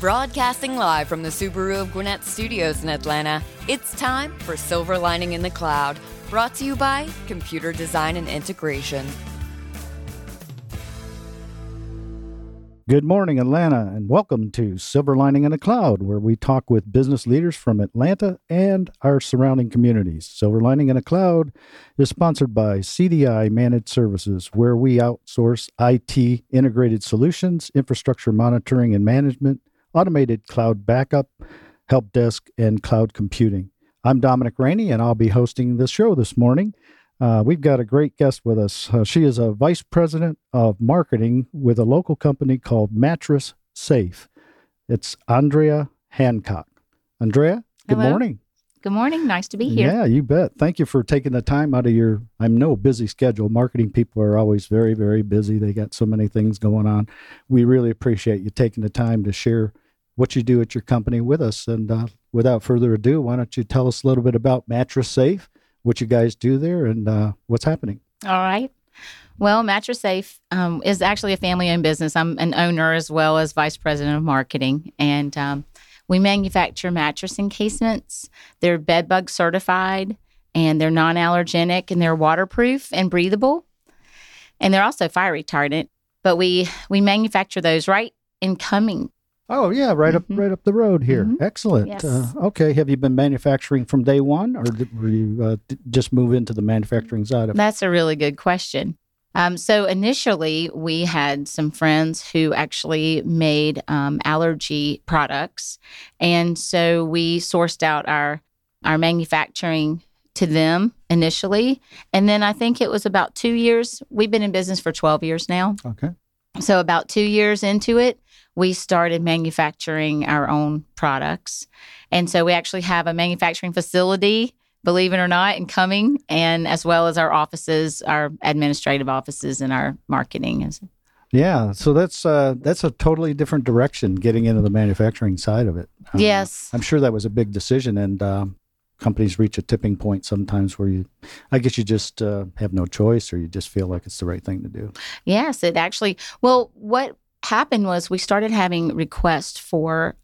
Broadcasting live from the Subaru of Gwinnett Studios in Atlanta, it's time for Silver Lining in the Cloud, brought to you by Computer Design and Integration. Good morning, Atlanta, and welcome to Silver Lining in the Cloud, where we talk with business leaders from Atlanta and our surrounding communities. Silver Lining in a Cloud is sponsored by CDI Managed Services, where we outsource IT integrated solutions, infrastructure monitoring and management, automated cloud backup, help desk, and cloud computing. I'm Dominic Rainey, and I'll be hosting this show this morning. Uh, we've got a great guest with us. Uh, she is a vice president of marketing with a local company called Mattress Safe. It's Andrea Hancock. Andrea, good Hello. morning. Good morning. Nice to be here. Yeah, you bet. Thank you for taking the time out of your, I know, busy schedule. Marketing people are always very, very busy. They got so many things going on. We really appreciate you taking the time to share what you do at your company with us. And uh, without further ado, why don't you tell us a little bit about Mattress Safe, what you guys do there, and uh, what's happening? All right. Well, Mattress Safe um, is actually a family owned business. I'm an owner as well as vice president of marketing. And um, we manufacture mattress encasements. They're bed bug certified and they're non allergenic and they're waterproof and breathable. And they're also fire retardant. But we we manufacture those right in Cumming. Oh yeah, right Mhm. up right up the road here. Mhm. Excellent. Yes. Uh, okay, have you been manufacturing from day one, or did, were you uh, d- just move into the manufacturing side of it? That's a really good question. Um, so initially, we had some friends who actually made um, allergy products, and so we sourced out our our manufacturing to them initially, and then I think it was about two years. We've been in business for twelve years now, Okay. so about two years into it, we started manufacturing our own products, and so we actually have a manufacturing facility believe it or not, in Cumming, and as well as our offices, our administrative offices, and our marketing. Is Yeah, so that's uh, that's a totally different direction getting into the manufacturing side of it. Um, yes, I'm sure that was a big decision, and um, companies reach a tipping point sometimes where you, I guess you just uh, have no choice, or you just feel like it's the right thing to do. yes, it actually. Well, what happened was we started having requests for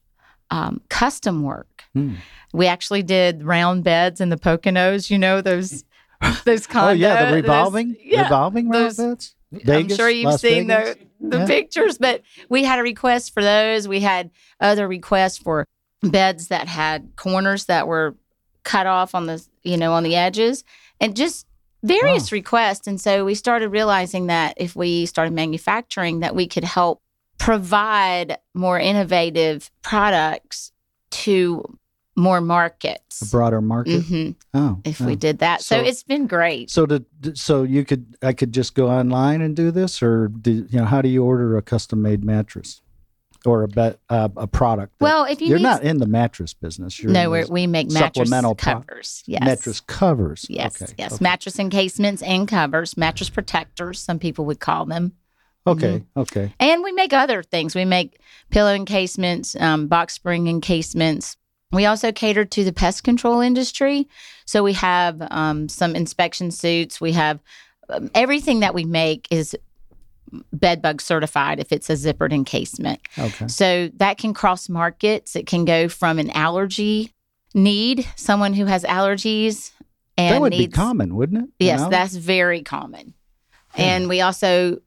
um, custom work. Hmm. We actually did round beds in the Poconos. You know those those condo. oh yeah, the those- revolving, yeah, revolving round those- beds. I'm sure you've Las seen Vegas? the the Yeah. pictures, but we had a request for those. We had other requests for beds that had corners that were cut off on the you know on the edges, and just various requests. And so we started realizing that if we started manufacturing, that we could help provide more innovative products to more markets. a broader market. hmm Oh, if oh. we did that, so, So- it's been great. So to so you could I could just go online and do this, or do, you know how do you order a custom made mattress or a bet uh, a product? Well, if you you're not in the mattress business. You're no, we make mattress supplemental pro- covers. Yes. mattress covers. Yes, Okay. yes. Okay. Mattress encasements and covers, mattress protectors, some people would call them. Okay. Okay. And we make other things. We make pillow encasements, um, box spring encasements. We also cater to the pest control industry. So we have um, some inspection suits. We have um, everything that we make is bed bug certified if it's a zippered encasement. Okay. So that can cross markets. It can go from an allergy need, someone who has allergies and that would needs be common, wouldn't it? Yes, that's very common. And we also,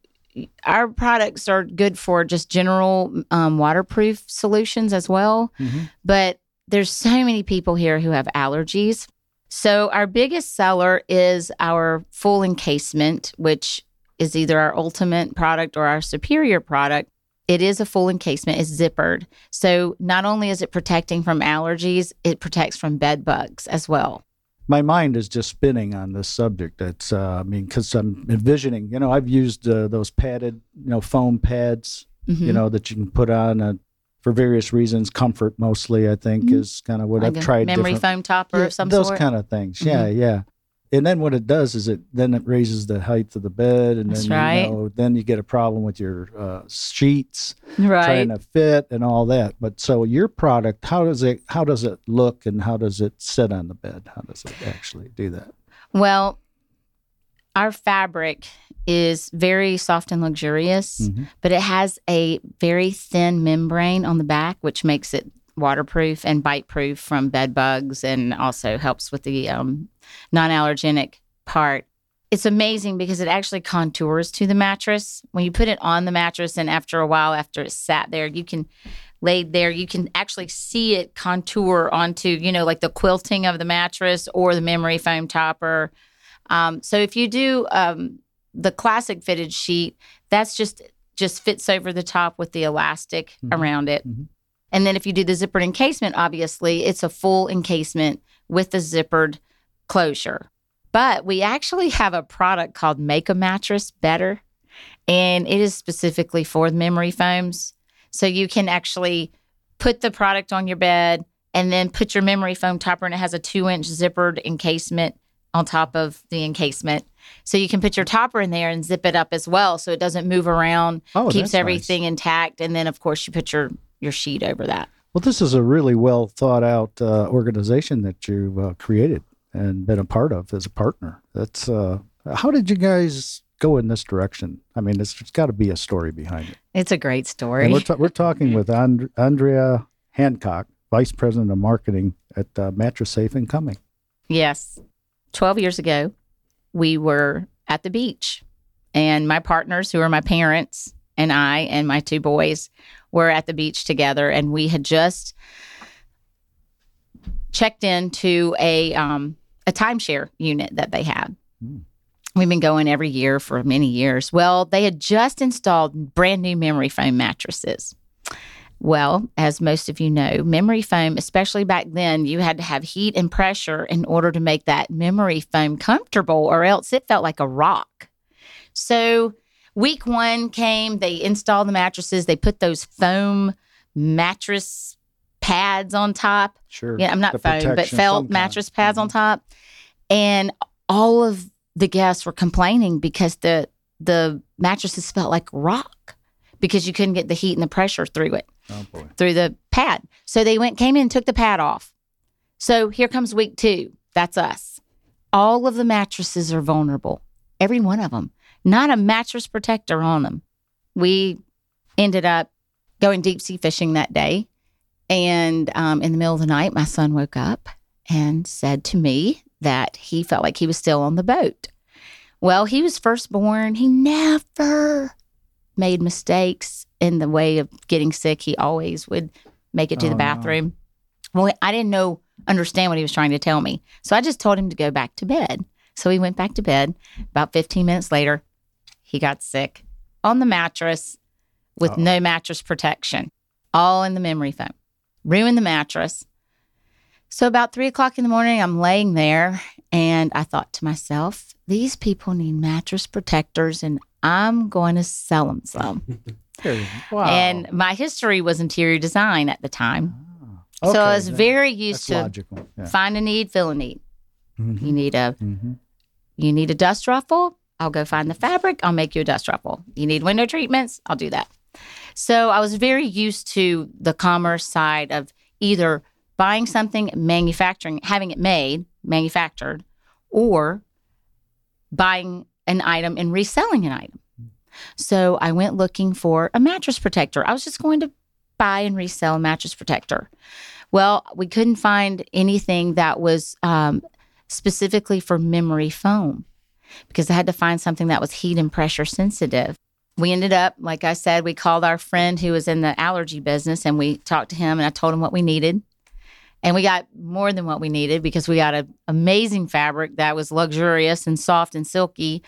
our products are good for just general um, waterproof solutions as well. Mhm. But there's so many people here who have allergies. So our biggest seller is our full encasement, which is either our ultimate product or our superior product. It is a full encasement, it's zippered. So not only is it protecting from allergies, it protects from bed bugs as well. My mind is just spinning on this subject. It's, uh, I mean, because I'm envisioning. You know, I've used uh, those padded, you know, foam pads. Mhm. You know that you can put on uh for various reasons. Comfort mostly, I think, Mhm. is kind of what like I've a tried. memory foam topper Yeah, of some those sort. kind of things. Yeah, yeah. And then what it does is it then it raises the height of the bed, and That's then right. you know then you get a problem with your uh, sheets right. trying to fit and all that. But so your product, how does it how does it look and how does it sit on the bed? How does it actually do that? Well, our fabric is very soft and luxurious, Mhm. but it has a very thin membrane on the back, which makes it waterproof and bite proof from bed bugs and also helps with the um, non allergenic part. It's amazing because it actually contours to the mattress. When you put it on the mattress, and after a while, after it sat there, you can laid there, you can actually see it contour onto, you know, like the quilting of the mattress or the memory foam topper. Um, so if you do um, the classic fitted sheet, that's just just fits over the top with the elastic Mhm. around it. Mhm. And then if you do the zippered encasement, obviously it's a full encasement with the zippered closure. But we actually have a product called Make a Mattress Better, and it is specifically for the memory foams. So you can actually put the product on your bed and then put your memory foam topper, and it has a two inch zippered encasement on top of the encasement. So you can put your topper in there and zip it up as well, so it doesn't move around, Oh, keeps that's nice. everything intact, and then of course you put your your sheet over that. Well, this is a really well thought out uh, organization that you've uh, created and been a part of as a partner. That's uh, how did you guys go in this direction? I mean, it's, it's got to be a story behind it. It's a great story. And we're, ta- we're talking with and- Andrea Hancock, Vice President of Marketing at uh, Mattress Safe and Cumming. Yes. 12 years ago, we were at the beach, and my partners, who are my parents, and I and my two boys were at the beach together, and we had just checked into a um, a timeshare unit that they had. Hmm. We've been going every year for many years. Well, they had just installed brand new memory foam mattresses. Well, as most of you know, memory foam, especially back then, you had to have heat and pressure in order to make that memory foam comfortable, or else it felt like a rock. So, week one came, they installed the mattresses, they put those foam mattress pads on top. Sure. Yeah, I'm not The foam, but felt mattress pads on Mhm. top. And all of the guests were complaining because the the mattresses felt like rock because you couldn't get the heat and the pressure through it Oh boy. through the pad. So they went, came in, and took the pad off. So here comes week two. That's us. All of the mattresses are vulnerable, every one of them. Not a mattress protector on them. We ended up going deep sea fishing that day. And um, in the middle of the night, my son woke up and said to me that he felt like he was still on the boat. Well, he was firstborn. He never made mistakes in the way of getting sick. He always would make it to Oh, the no. bathroom. Well, I didn't know, understand what he was trying to tell me. So I just told him to go back to bed. So he went back to bed. About 15 minutes later, he got sick on the mattress with Uh-oh. no mattress protection, all in the memory foam. Ruined the mattress. So about three o'clock in the morning, I'm laying there and I thought to myself, these people need mattress protectors and I'm going to sell them some. Wow. And my history was interior design at the time. Ah. so I was very used that's to. Yeah. find a need, fill a need. Mhm. You need a Mhm. you need a dust ruffle, I'll go find the fabric, I'll make you a dust ruffle. You need window treatments, I'll do that. So I was very used to the commerce side of either buying something, manufacturing, having it made, manufactured, or buying an item and reselling an item. So I went looking for a mattress protector. I was just going to buy and resell a mattress protector. Well, we couldn't find anything that was um, specifically for memory foam because I had to find something that was heat and pressure sensitive. We ended up, like I said, we called our friend who was in the allergy business and we talked to him and I told him what we needed. And we got more than what we needed because we got an amazing fabric that was luxurious and soft and silky,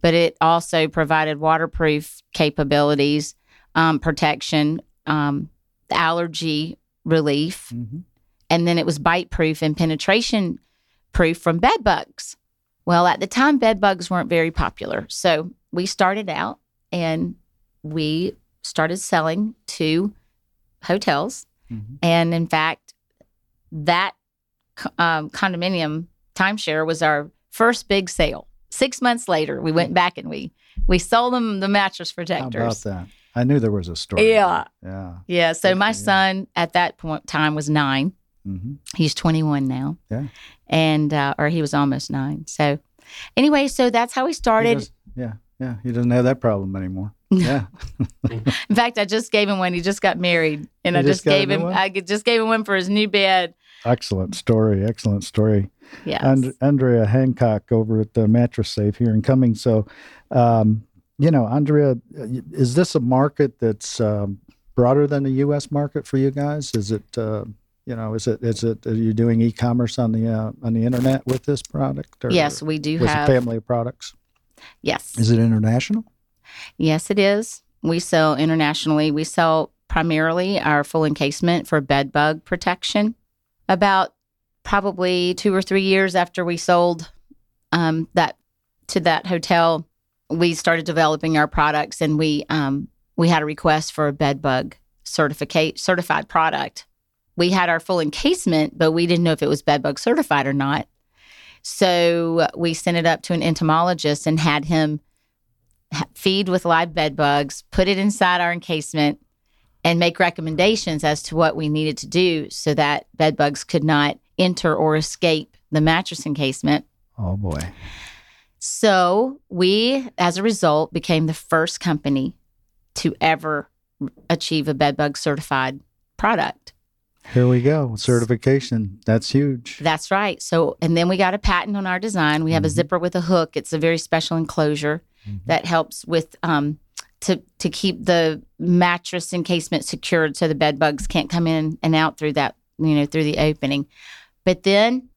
but it also provided waterproof capabilities, um, protection, um, allergy relief, Mhm. and then it was bite proof and penetration proof from bed bugs. Well, at the time, bed bugs weren't very popular. So we started out and we started selling to hotels. Mhm. And in fact, that um, condominium timeshare was our first big sale. Six months later, we went back and we we sold them the mattress How about protectors. that? I knew there was a story. Yeah. Yeah. Yeah. So my Yeah. son at that point time was nine. hmm He's 21 now. Yeah. And, uh, or he was almost nine. So, anyway, so that's how we started. does- yeah. Yeah, he doesn't have that problem anymore. Yeah. In fact, I just gave him one. He just got married, and You I just just gave him. one? I just gave him one for his new bed. excellent story. Excellent story. Yeah. And Andrea Hancock over at the Mattress Safe here in Cumming. So, um, you know, Andrea, is this a market that's um, broader than the U.S. market for you guys? Is it, uh, you know, is it is it are you doing e-commerce on the uh, on the internet with this product? Or yes, we do have. family products? Yes. Is it international? Yes, it is. We sell internationally. We sell primarily our full encasement for bed bug protection. About probably two or three years after we sold um, that to that hotel, we started developing our products, and we um, we had a request for a bed bug certificate certified product. We had our full encasement, but we didn't know if it was bed bug certified or not. So we sent it up to an entomologist and had him feed with live bed bugs, put it inside our encasement, and make recommendations as to what we needed to do so that bed bugs could not enter or escape the mattress encasement. Oh boy. So we, as a result, became the first company to ever achieve a bed bug certified product. Here we go. Certification. That's huge. That's right. So, and then we got a patent on our design. We have a Mhm. zipper with a hook. It's a very special enclosure Mhm. that helps with um, to to keep the mattress encasement secured, so the bed bugs can't come in and out through that you know through the opening. But then,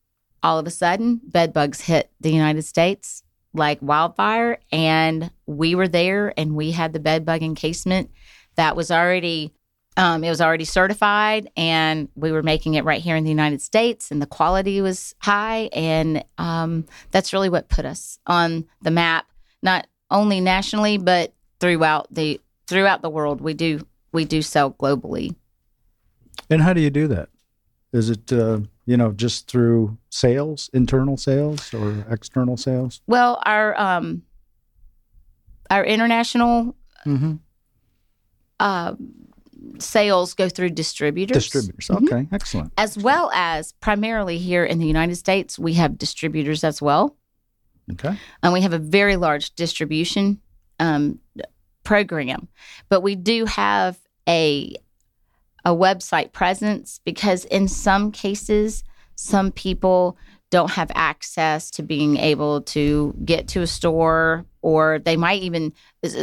all of a sudden, bed bugs hit the United States like wildfire, and we were there, and we had the bed bug encasement that was already um, it was already certified and we were making it right here in the united states and the quality was high and um, that's really what put us on the map not only nationally but throughout the throughout the world we do we do sell globally And how do you do that? Is it uh, you know just through sales, internal sales, or external sales? well our um our international Mm-hmm. uh, sales go through distributors Distributors. Mhm. Okay, excellent. as well as primarily here in the united states we have distributors as well Okay. and we have a very large distribution um, program. But we do have a a website presence because in some cases, some people don't have access to being able to get to a store, or they might even.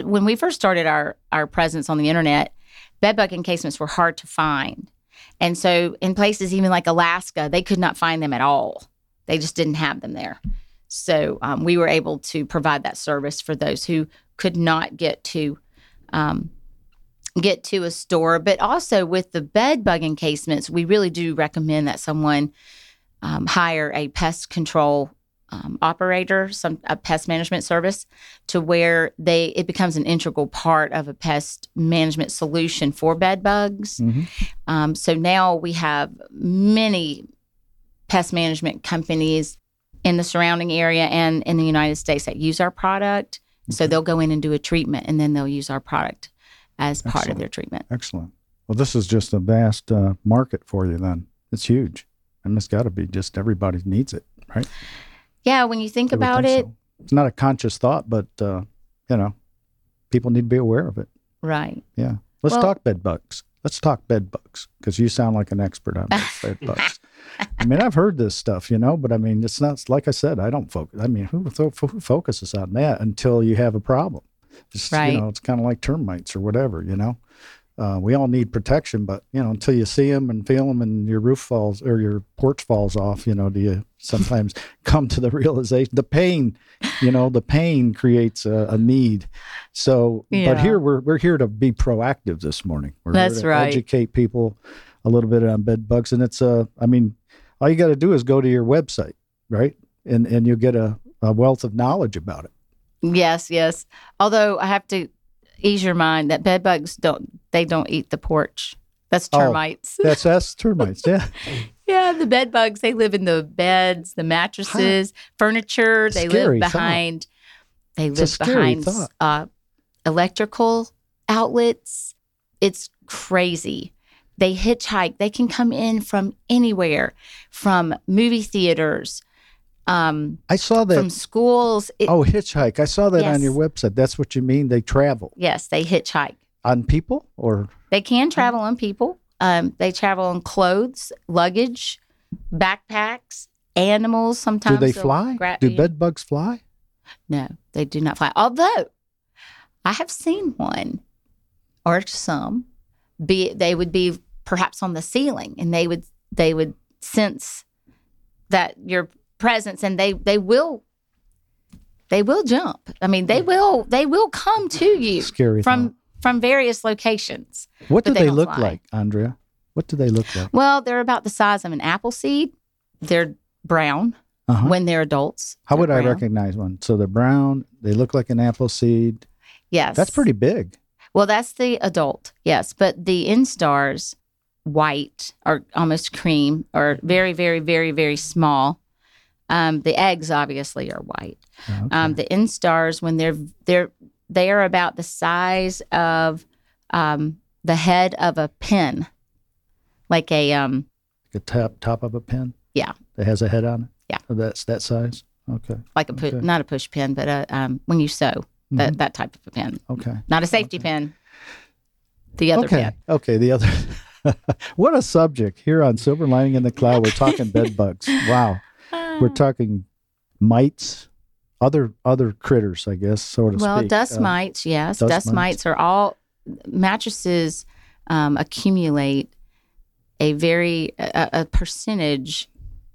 When we first started our our presence on the internet, bedbug encasements were hard to find, and so in places even like Alaska, they could not find them at all. They just didn't have them there. So um, we were able to provide that service for those who could not get to um, get to a store. But also with the bed bug encasements, we really do recommend that someone um, hire a pest control um, operator, some a pest management service, to where they it becomes an integral part of a pest management solution for bed bugs. Mhm. Um, so now we have many pest management companies in the surrounding area and in the United States that use our product. So they'll go in and do a treatment and then they'll use our product as part of their treatment. Excellent. Well, this is just a vast uh, market for you. Then it's huge, and it's got to be just everybody needs it, right? Yeah, when you think about think it, so. It's not a conscious thought, but uh, you know, people need to be aware of it. right. Yeah. Let's Well- talk bed bugs. Let's talk bed bugs because you sound like an expert on bed, bed bugs. I mean, I've heard this stuff, you know, but I mean, it's not like I said. I don't focus. I mean, who, who focuses on that until you have a problem? It's, Right. You know, it's kind of like termites or whatever. You know, uh, we all need protection, but you know, until you see them and feel them, and your roof falls or your porch falls off, you know, do you sometimes come to the realization the pain? You know, the pain creates a, a need. So, but here we're we're here to be proactive this morning. We're That's right. Educate people a little bit on bed bugs, and it's uh, I mean, all you got to do is go to your website, right, and and you'll get a, a wealth of knowledge about it. Yes, yes. Although I have to ease your mind that bed bugs don't they don't eat the porch. That's Oh. termites. That's that's termites. Yeah, yeah, the bed bugs, they live in the beds, the mattresses, furniture. They Scary live thought. behind they It's a live behind uh, electrical outlets. It's crazy. They hitchhike. They can come in from anywhere, from movie theaters, um, I saw that. from schools. It, oh, hitchhike. I saw that on your website. That's what you mean. They travel Yes, they hitchhike. on people or They can travel on people. Um, they travel on clothes, luggage, backpacks, animals. Sometimes do they fly? gra- do bed bugs fly? No, they do not fly. Although I have seen one or some be they would be perhaps on the ceiling and they would they would sense that your presence and they they will they will jump. I mean, they will they will come to you Scary. from from various locations. what do they they, look fly. like, Andrea? What do they look like? Well, they're about the size of an apple seed. They're brown Uh-huh. when they're adults. How They're would I recognize one? So they're brown. They look like an apple seed. Yes. That's pretty big. Well, that's the adult, yes. But the instars, white or almost cream, or very, very, very, very small. Um, the eggs obviously are white. Okay. Um, the instars, when they're they're they are about the size of um, the head of a pin, like a um, the top top of a pin. Yeah. That has a head on it. Yeah. Oh, that's that size. Okay. like a pu- Okay. not a push pin, but a um, when you sew that Mhm. that type of a pin, Okay. not a safety pin. The other okay. pin. Okay. The other. what a subject here on Silver Lining in the Cloud. We're talking bed bugs. Wow. We're talking mites, other other critters, I guess, so to well, speak. dust Uh, mites, yes, dust dust, mites. mites are all mattresses um, accumulate a very a, a percentage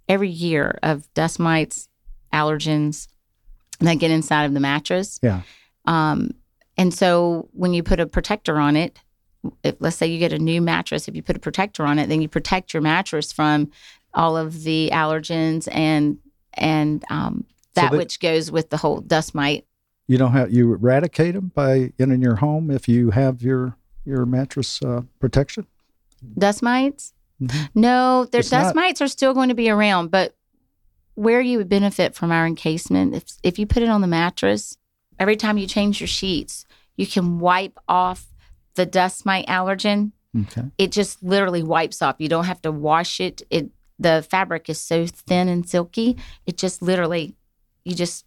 every year of dust mites, allergens that get inside of the mattress. Yeah. Um, and so when you put a protector on it, if, let's say you get a new mattress, if you put a protector on it, then you protect your mattress from all of the allergens and and um, So that they- which goes with the whole dust mite. You don't have you eradicate them by in, in your home if you have your your mattress uh, protection. Dust mites? Mhm. No, their It's dust not- mites are still going to be around, but where you would benefit from our encasement, if if you put it on the mattress, every time you change your sheets, you can wipe off the dust mite allergen. Okay. It just literally wipes off. You don't have to wash it. It the fabric is so thin and silky. It just literally you just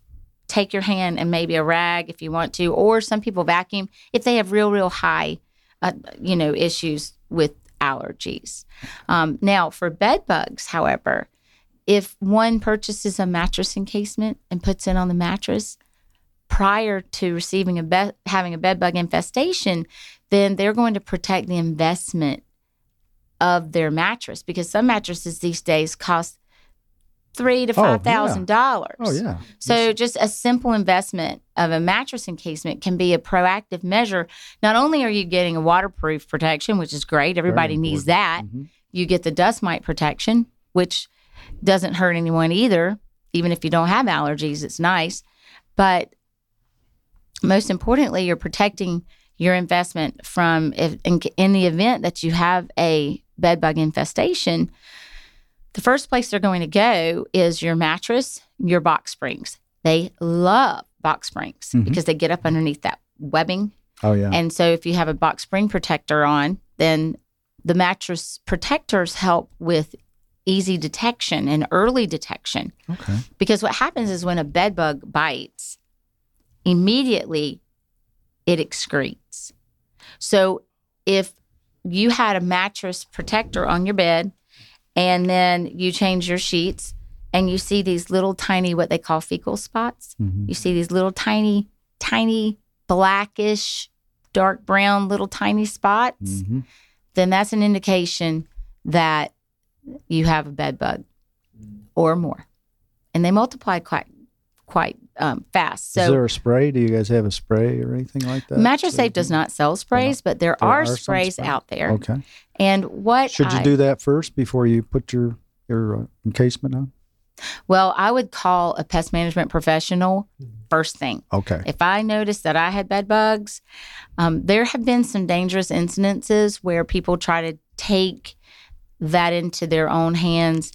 take your hand and maybe a rag if you want to, or some people vacuum if they have real, real high, uh, you know, issues with allergies. Um, now, for bed bugs, however, if one purchases a mattress encasement and puts it on the mattress prior to receiving a bed, having a bed bug infestation, then they're going to protect the investment of their mattress because some mattresses these days cost three to Oh, five thousand dollars. Oh yeah. So, just a simple investment of a mattress encasement can be a proactive measure. Not only are you getting a waterproof protection, which is great, everybody needs that. Mhm. You get the dust mite protection, which doesn't hurt anyone either. Even if you don't have allergies, it's nice. But most importantly, you're protecting your investment from if in, in the event that you have a bed bug infestation. The first place they're going to go is your mattress, your box springs. They love box springs Mhm. because they get up underneath that webbing. Oh yeah. And so if you have a box spring protector on, then the mattress protectors help with easy detection and early detection. okay. Because what happens is when a bed bug bites, immediately it excretes. So if you had a mattress protector on your bed and then you change your sheets and you see these little tiny, what they call fecal spots, Mhm. you see these little tiny, tiny, blackish, dark brown, little tiny spots, Mhm. then that's an indication that you have a bed bug or more. And they multiply quite quite um, fast. Is So there a spray? Do you guys have a spray or anything like that? Mattress So- Safe does not sell sprays, but there, There are, are sprays sprays. out there. Okay. And what Should you I- do that first before you put your your uh, encasement on? Well, I would call a pest management professional first thing. Okay. If I noticed that I had bed bugs, um, there have been some dangerous incidences where people try to take that into their own hands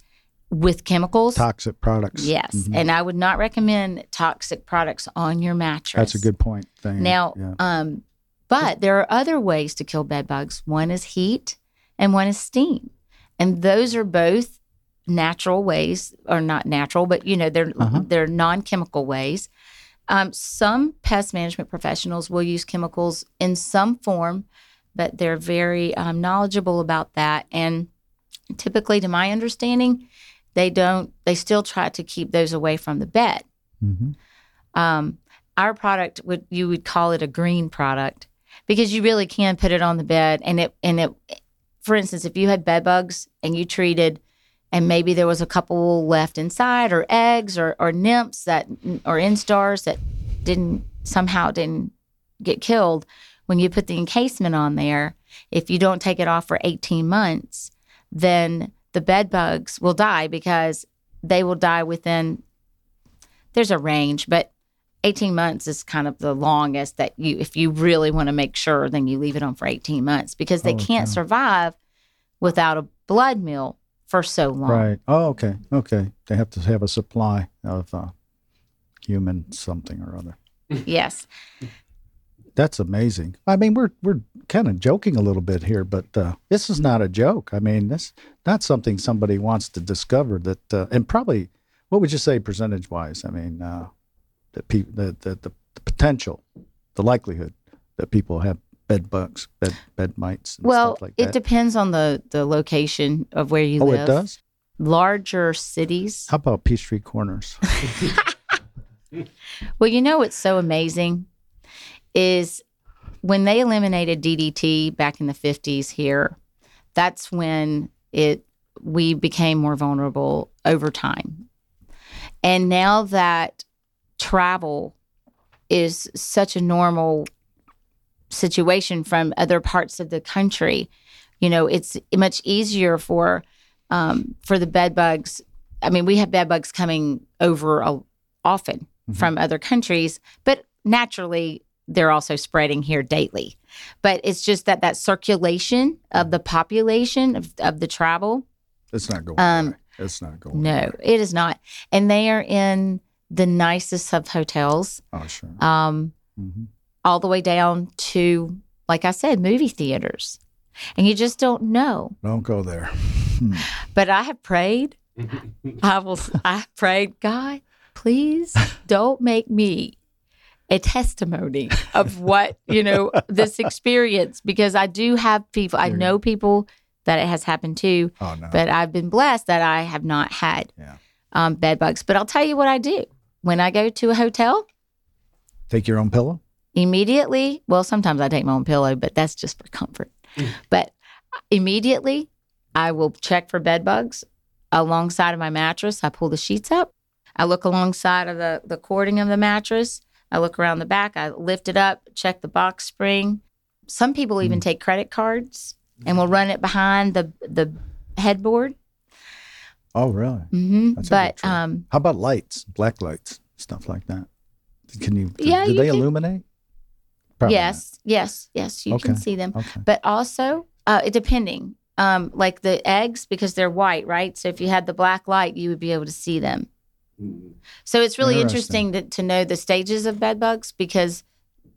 with chemicals. Toxic products. Yes. Mhm. And I would not recommend toxic products on your mattress. That's a good point. Thing. Now, Yeah. um, but there are other ways to kill bed bugs. One is heat and one is steam. And those are both natural ways, or not natural, but you know, they're Uh-huh. they're non-chemical ways. Um, some pest management professionals will use chemicals in some form, but they're very um, knowledgeable about that. And typically, to my understanding, they don't. They still try to keep those away from the bed. hmm Um, our product would you would call it a green product because you really can put it on the bed and it and it. For instance, if you had bed bugs and you treated, and maybe there was a couple left inside, or eggs, or or nymphs that or instars that didn't somehow didn't get killed, when you put the encasement on there, if you don't take it off for 18 months, then the bed bugs will die because they will die within there's a range, but 18 months is kind of the longest that you if you really want to make sure then you leave it on for 18 months because they Oh, can't okay. survive without a blood meal for so long. Right. Oh, okay. Okay. They have to have a supply of uh, human something or other. Yes. That's amazing. I mean, we're we're kind of joking a little bit here, but uh, this is not a joke. I mean, this not something somebody wants to discover. That uh, and probably, what would you say percentage wise? I mean, uh, that people the, the the the potential, the likelihood that people have bed bugs, bed bed mites, and Well, stuff like it depends on the the location of where you oh, live. it does. Larger cities. How about Peachtree Corners? Well, you know what's so amazing is when they eliminated DDT back in the 50s here, that's when it we became more vulnerable over time. And now that travel is such a normal situation from other parts of the country, you know, it's much easier for um, for the bed bugs. I mean, we have bed bugs coming over a, often Mhm. from other countries, but naturally they're also spreading here daily. But it's just that that circulation of the population of, of the travel, It's not going. Um, away. It's not going. no, away. it is not. And they are in the nicest of hotels, Oh, sure. um, hmm all the way down to, like I said, movie theaters. And you just don't know. Don't go there. But I have prayed. I will. I have prayed, God, please don't make me a testimony of what you know this experience because I do have people. I know people that it has happened to, Oh no. but I've been blessed that I have not had Yeah. um, bed bugs. But I'll tell you what I do when I go to a hotel. Take your own pillow. Immediately, well, sometimes I take my own pillow, but that's just for comfort. But immediately, I will check for bed bugs alongside of my mattress. I pull the sheets up. I look alongside of the, the cording of the mattress. I look around the back. I lift it up, check the box spring. Some people even take credit cards and will run it behind the the headboard. Oh, really? hmm good But um, How about lights, black lights, stuff like that? Can you? Yeah, Do you they can- illuminate? Probably yes, yes, yes, you can see them. Okay. but also uh, it depending um, like the eggs because they're white right so if you had the black light you would be able to see them Mm-hmm. so it's really Interesting. interesting to, to know the stages of bed bugs because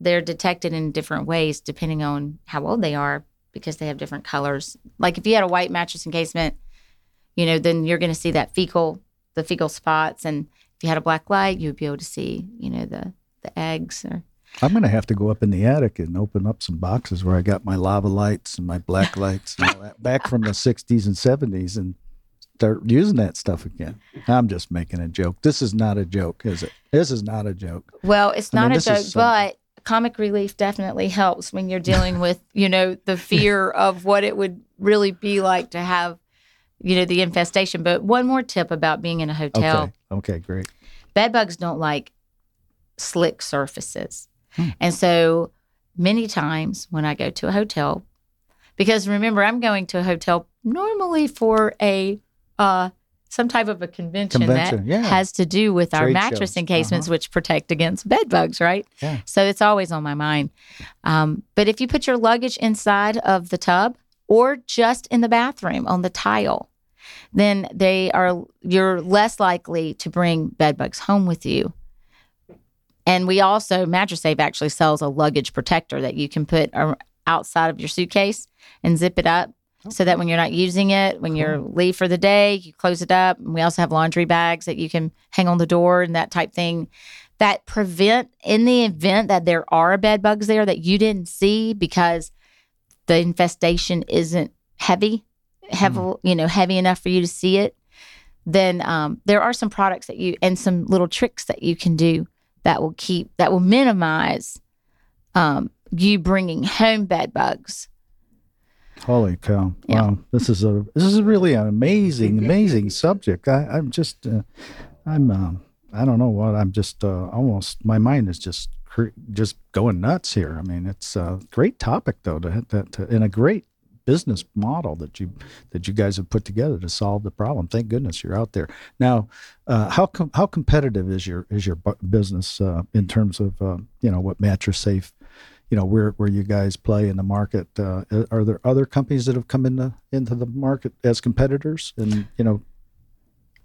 they're detected in different ways depending on how old they are because they have different colors. Like if you had a white mattress encasement you know then you're going to see that fecal the fecal spots. And if you had a black light you would be able to see you know the the eggs or I'm going to have to go up in the attic and open up some boxes where I got my lava lights and my black lights and all that back from the 60s and 70s and start using that stuff again. I'm just making a joke. This is not a joke, is it? This is not a joke. Well, it's I mean, not a joke, but comic relief definitely helps when you're dealing with, you know, the fear of what it would really be like to have, you know, the infestation. But one more tip about being in a hotel Okay. Okay, great. bed bugs don't like slick surfaces. Hmm. And so many times when I go to a hotel, because remember, I'm going to a hotel normally for a uh, some type of a convention, Convention, that yeah. has to do with our mattress shows, encasements, uh-huh. which protect against bed bugs, right? Yeah. So it's always on my mind. Um, but if you put your luggage inside of the tub or just in the bathroom on the tile, then they are you're less likely to bring bed bugs home with you. And we also Mattress Safe actually sells a luggage protector that you can put outside of your suitcase and zip it up so that when you're not using it, when you're leave for the day, you close it up. And we also have laundry bags that you can hang on the door and that type thing that prevent in the event that there are bed bugs there that you didn't see because the infestation isn't heavy, heavy, you know, heavy enough for you to see it. Then um, there are some products that you and some little tricks that you can do that will keep that will minimize um, you bringing home bed bugs. Holy cow! Yeah. Wow, this is a this is really an amazing, amazing subject. I, I'm just, uh, I'm, um, I don't know what. I'm just uh, almost. My mind is just cr- just going nuts here. I mean, it's a great topic though, to, to, to and a great business model that you that you guys have put together to solve the problem. Thank goodness you're out there now. Uh, how com- how competitive is your is your bu- business uh, in terms of uh, you know what mattress safe you know where where you guys play in the market. Uh, are there other companies that have come into into the market as competitors, and you know,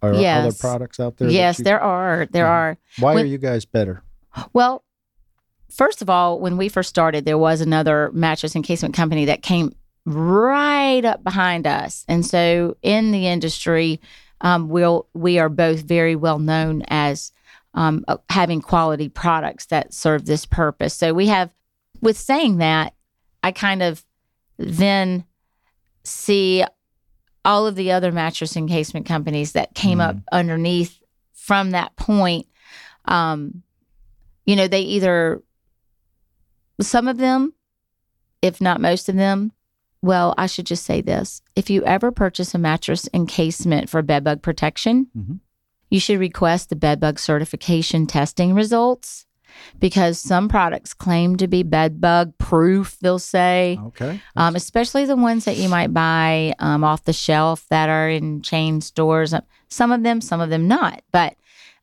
are there other Yes. products out there? yes, you- there are. There Mhm. are. Why when- are you guys better? Well, first of all, when we first started, there was another mattress encasement company that came right up behind us, and so in the industry, um, we'll we are both very well known as um, uh, having quality products that serve this purpose. So we have, with saying that, I kind of then see all of the other mattress encasement companies that came up underneath from that point. Um, you know, they either, some of them, if not most of them, well, I should just say this. If you ever purchase a mattress encasement for bedbug protection, Mhm. you should request the bedbug certification testing results because some products claim to be bedbug proof, they'll say Okay. um, especially the ones that you might buy um, off the shelf that are in chain stores. Uh, Some of them, some of them not. But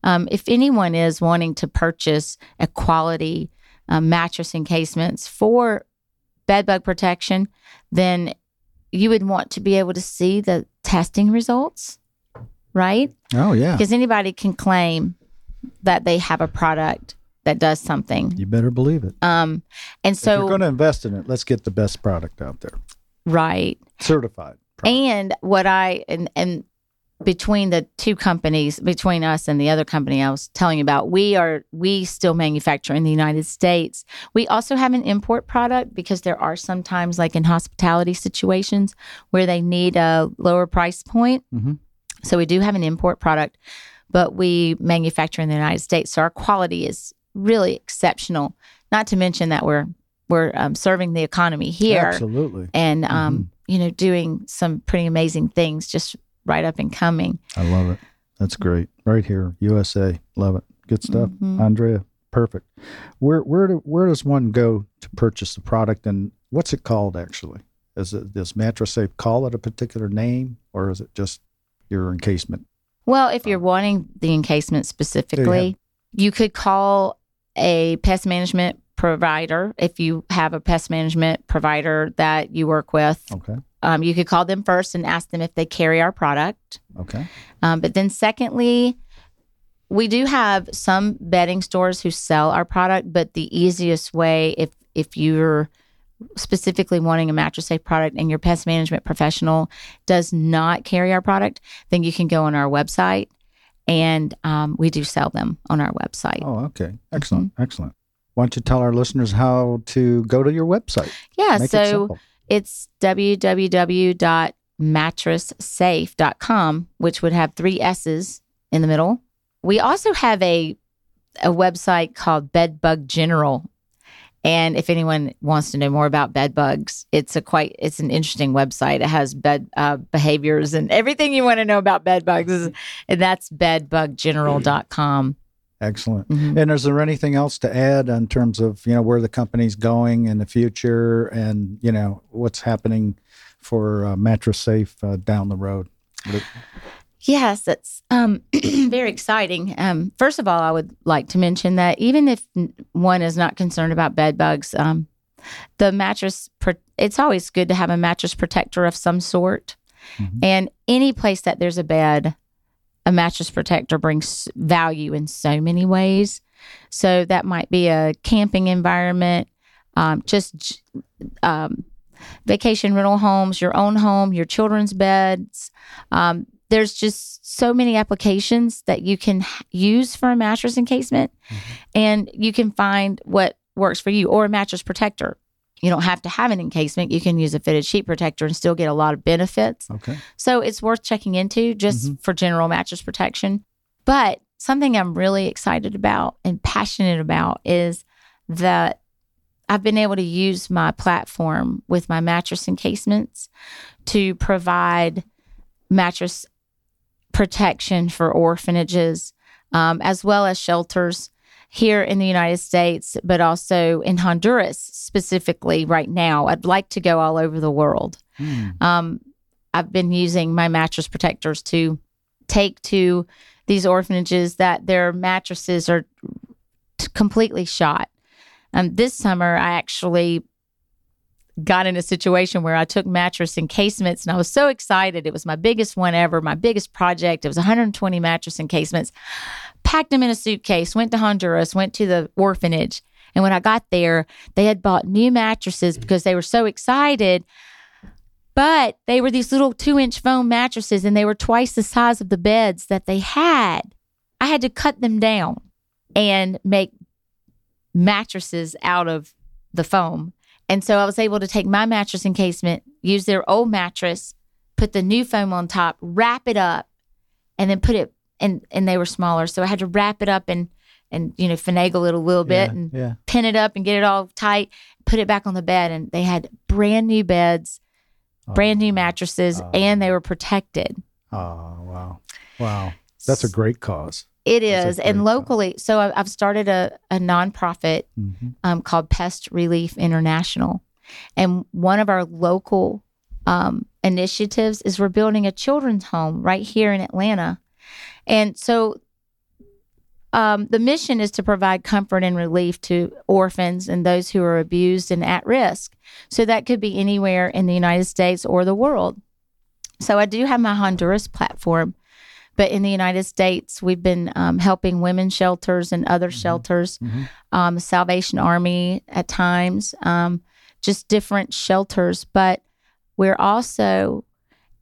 um, if anyone is wanting to purchase a quality um, mattress encasements for bedbug protection, then you would want to be able to see the testing results, right? oh yeah. Because anybody can claim that they have a product that does something. You better believe it. Um, and if you're so, going to invest in it, let's get the best product out there, right. certified. product. And what I and and between the two companies, between us and the other company I was telling you about, we are we still manufacture in the United States. We also have an import product because there are sometimes like in hospitality situations where they need a lower price point. Mhm. So we do have an import product, but we manufacture in the United States. So our quality is really exceptional. Not to mention that we're we're um, serving the economy here Absolutely. and Mm-hmm. um, you know, doing some pretty amazing things just right up and coming. I love it. That's great. Right here, USA. Love it. Good stuff. Mhm. Andrea, perfect. Where where do, where does one go to purchase the product and what's it called actually? Is it does Mattress Safe call it a particular name or is it just your encasement? Well, if you're wanting the encasement specifically, you could call a pest management provider if you have a pest management provider that you work with. Okay. Um, you could call them first and ask them if they carry our product. Okay. Um, but then, secondly, we do have some bedding stores who sell our product, but the easiest way, if if you're specifically wanting a mattress safe product and your pest management professional does not carry our product, then you can go on our website, and um, we do sell them on our website. Oh, okay. Excellent. Mm-hmm. Excellent. Why don't you tell our listeners how to go to your website? yeah, Make it so simple. it's www.mattresssafe.com, which would have three S's in the middle. We also have a a website called Bedbug General. And if anyone wants to know more about bed bugs, it's a quite it's an interesting website. It has bed uh, behaviors and everything you want to know about bed bugs, is, and that's bedbuggeneral.com. Excellent. Mhm. And is there anything else to add in terms of you know where the company's going in the future, and you know what's happening for uh, Mattress Safe uh, down the road? Yes, that's um, very exciting. Um, first of all, I would like to mention that even if one is not concerned about bed bugs, um, the mattress, pro- it's always good to have a mattress protector of some sort. Mhm. And any place that there's a bed, a mattress protector brings value in so many ways. So that might be a camping environment, um, just um, vacation rental homes, your own home, your children's beds. There's just so many applications that you can use for a mattress encasement, mm-hmm. and you can find what works for you or a mattress protector. You don't have to have an encasement. You can use a fitted sheet protector and still get a lot of benefits. Okay. So it's worth checking into just mm-hmm. for general mattress protection. But something I'm really excited about and passionate about is that I've been able to use my platform with my mattress encasements to provide mattress protection for orphanages um, as well as shelters here in the United States, but also in Honduras specifically right now. I'd like to go all over the world. Hmm. Um, I've been using my mattress protectors to take to these orphanages that their mattresses are t- completely shot. Um, this summer, I actually got in a situation where I took mattress encasements and I was so excited. It was my biggest one ever, my biggest project. It was 120 mattress encasements. Packed them in a suitcase, went to Honduras, went to the orphanage. And when I got there, they had bought new mattresses because they were so excited. But they were these little two inch foam mattresses and they were twice the size of the beds that they had. I had to cut them down and make mattresses out of the foam. And so I was able to take my mattress encasement, use their old mattress, put the new foam on top, wrap it up, and then put it and and they were smaller. So I had to wrap it up and and you know finagle it a little bit Yeah, and yeah. pin it up and get it all tight, put it back on the bed. And they had brand new beds, oh, brand new mattresses, oh. and they were protected. Oh, wow. Wow. That's a great cause. It is. And locally, so I've started a, a nonprofit hmm um, called Pest Relief International. And one of our local um, initiatives is we're building a children's home right here in Atlanta. And so um, the mission is to provide comfort and relief to orphans and those who are abused and at risk. So that could be anywhere in the United States or the world. So I do have my Honduras platform, but in the United States, we've been um, helping women's shelters and other shelters, Mhm. um, Salvation Army at times, um, just different shelters. But we're also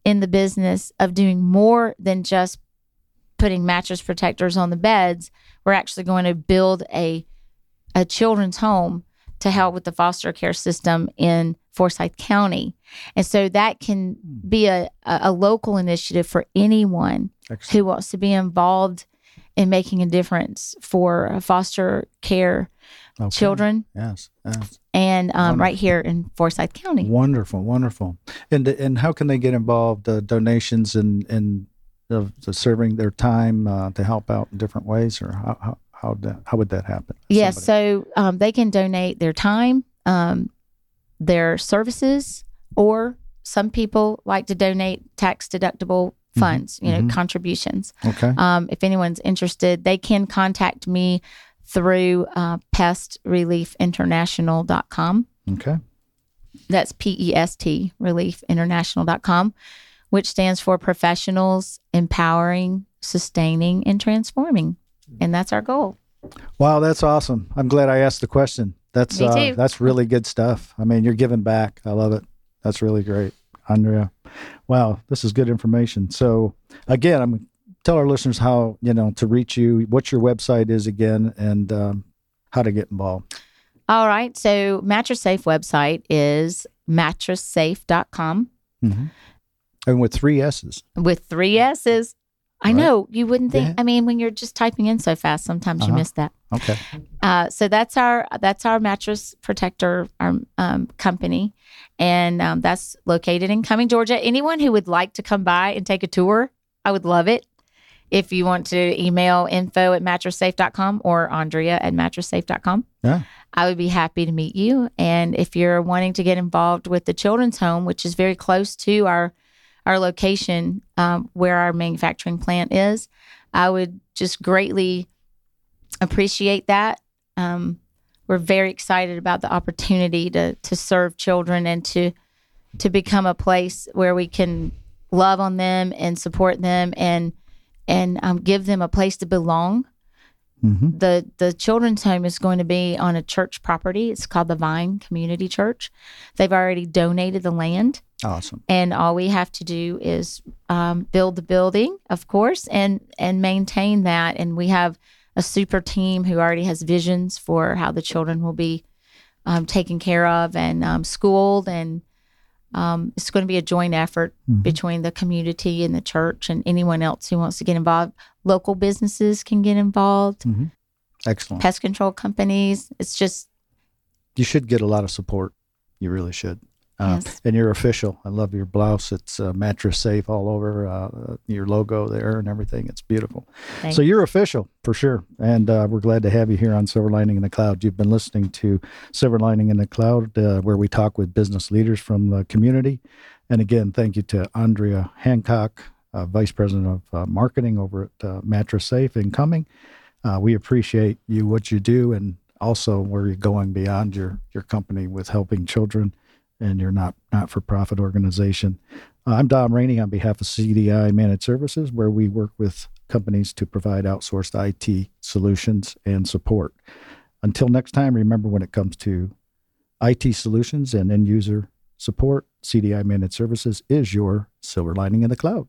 in the business of doing more than just putting mattress protectors on the beds. We're actually going to build a a children's home to help with the foster care system in Forsyth County. And so that can be a, a, a local initiative for anyone Excellent. who wants to be involved in making a difference for uh, foster care Okay. children Yes. yes. and um, right here in Forsyth County. Wonderful, wonderful. And and how can they get involved? Uh, donations and and of the serving their time uh, to help out in different ways, or how how how, that, how would that happen? Yes, Somebody- so um, they can donate their time, um, their services, or some people like to donate tax deductible funds, you know, mhm. contributions. okay. Um, if anyone's interested, they can contact me through uh, pestreliefinternational.com. Okay. That's P E S T, reliefinternational.com, which stands for professionals empowering, sustaining, and transforming. And that's our goal. Wow, that's awesome. I'm glad I asked the question. That's uh, that's really good stuff. I mean, you're giving back. I love it. That's really great, Andrea. Wow, this is good information. So again, I'm tell our listeners how you know to reach you, what your website is again, and um, how to get involved. All right. So, Mattress Safe website is mattresssafe.com hmm And with three S's. with three S's. I Right. know you wouldn't think. Yeah. I mean, when you're just typing in so fast, sometimes you Uh-huh. miss that. Okay. Uh, so that's our that's our mattress protector our um, company, and um, that's located in Cumming, Georgia. Anyone who would like to come by and take a tour, I would love it. If you want to email info at mattresssafe.com or Andrea at mattresssafe.com, Yeah. I would be happy to meet you. And if you're wanting to get involved with the children's home, which is very close to our our location um, where our manufacturing plant is, I would just greatly appreciate that. Um, we're very excited about the opportunity to to serve children and to to become a place where we can love on them and support them and and um, give them a place to belong Mm-hmm. the the children's home is going to be on a church property. It's called the Vine Community Church. They've already donated the land, Awesome. and all we have to do is um, build the building, of course, and and maintain that. And we have a super team who already has visions for how the children will be um, taken care of and um, schooled, and um, it's going to be a joint effort Mhm. between the community and the church and anyone else who wants to get involved. Local businesses can get involved Excellent. pest control companies. It's just You should get a lot of support. You really should. Uh, Yes. And you're official. I love your blouse. It's uh, mattress safe all over. Uh, your logo there and everything. It's beautiful. thank So you're official for sure, and uh, we're glad to have you here on Silver Lining in the Cloud. You've been listening to Silver Lining in the Cloud, uh, where we talk with business leaders from the community. And again, thank you to Andrea Hancock, uh, Vice President of uh, Marketing over at uh, Mattress Safe Cumming. Uh, we appreciate you what you do, and also where you're going beyond your your company with helping children and your not not for profit organization. Uh, I'm Dom Rainey on behalf of CDI Managed Services, where we work with companies to provide outsourced IT solutions and support. Until next time, remember when it comes to IT solutions and end user support, CDI Managed Services is your silver lining in the cloud.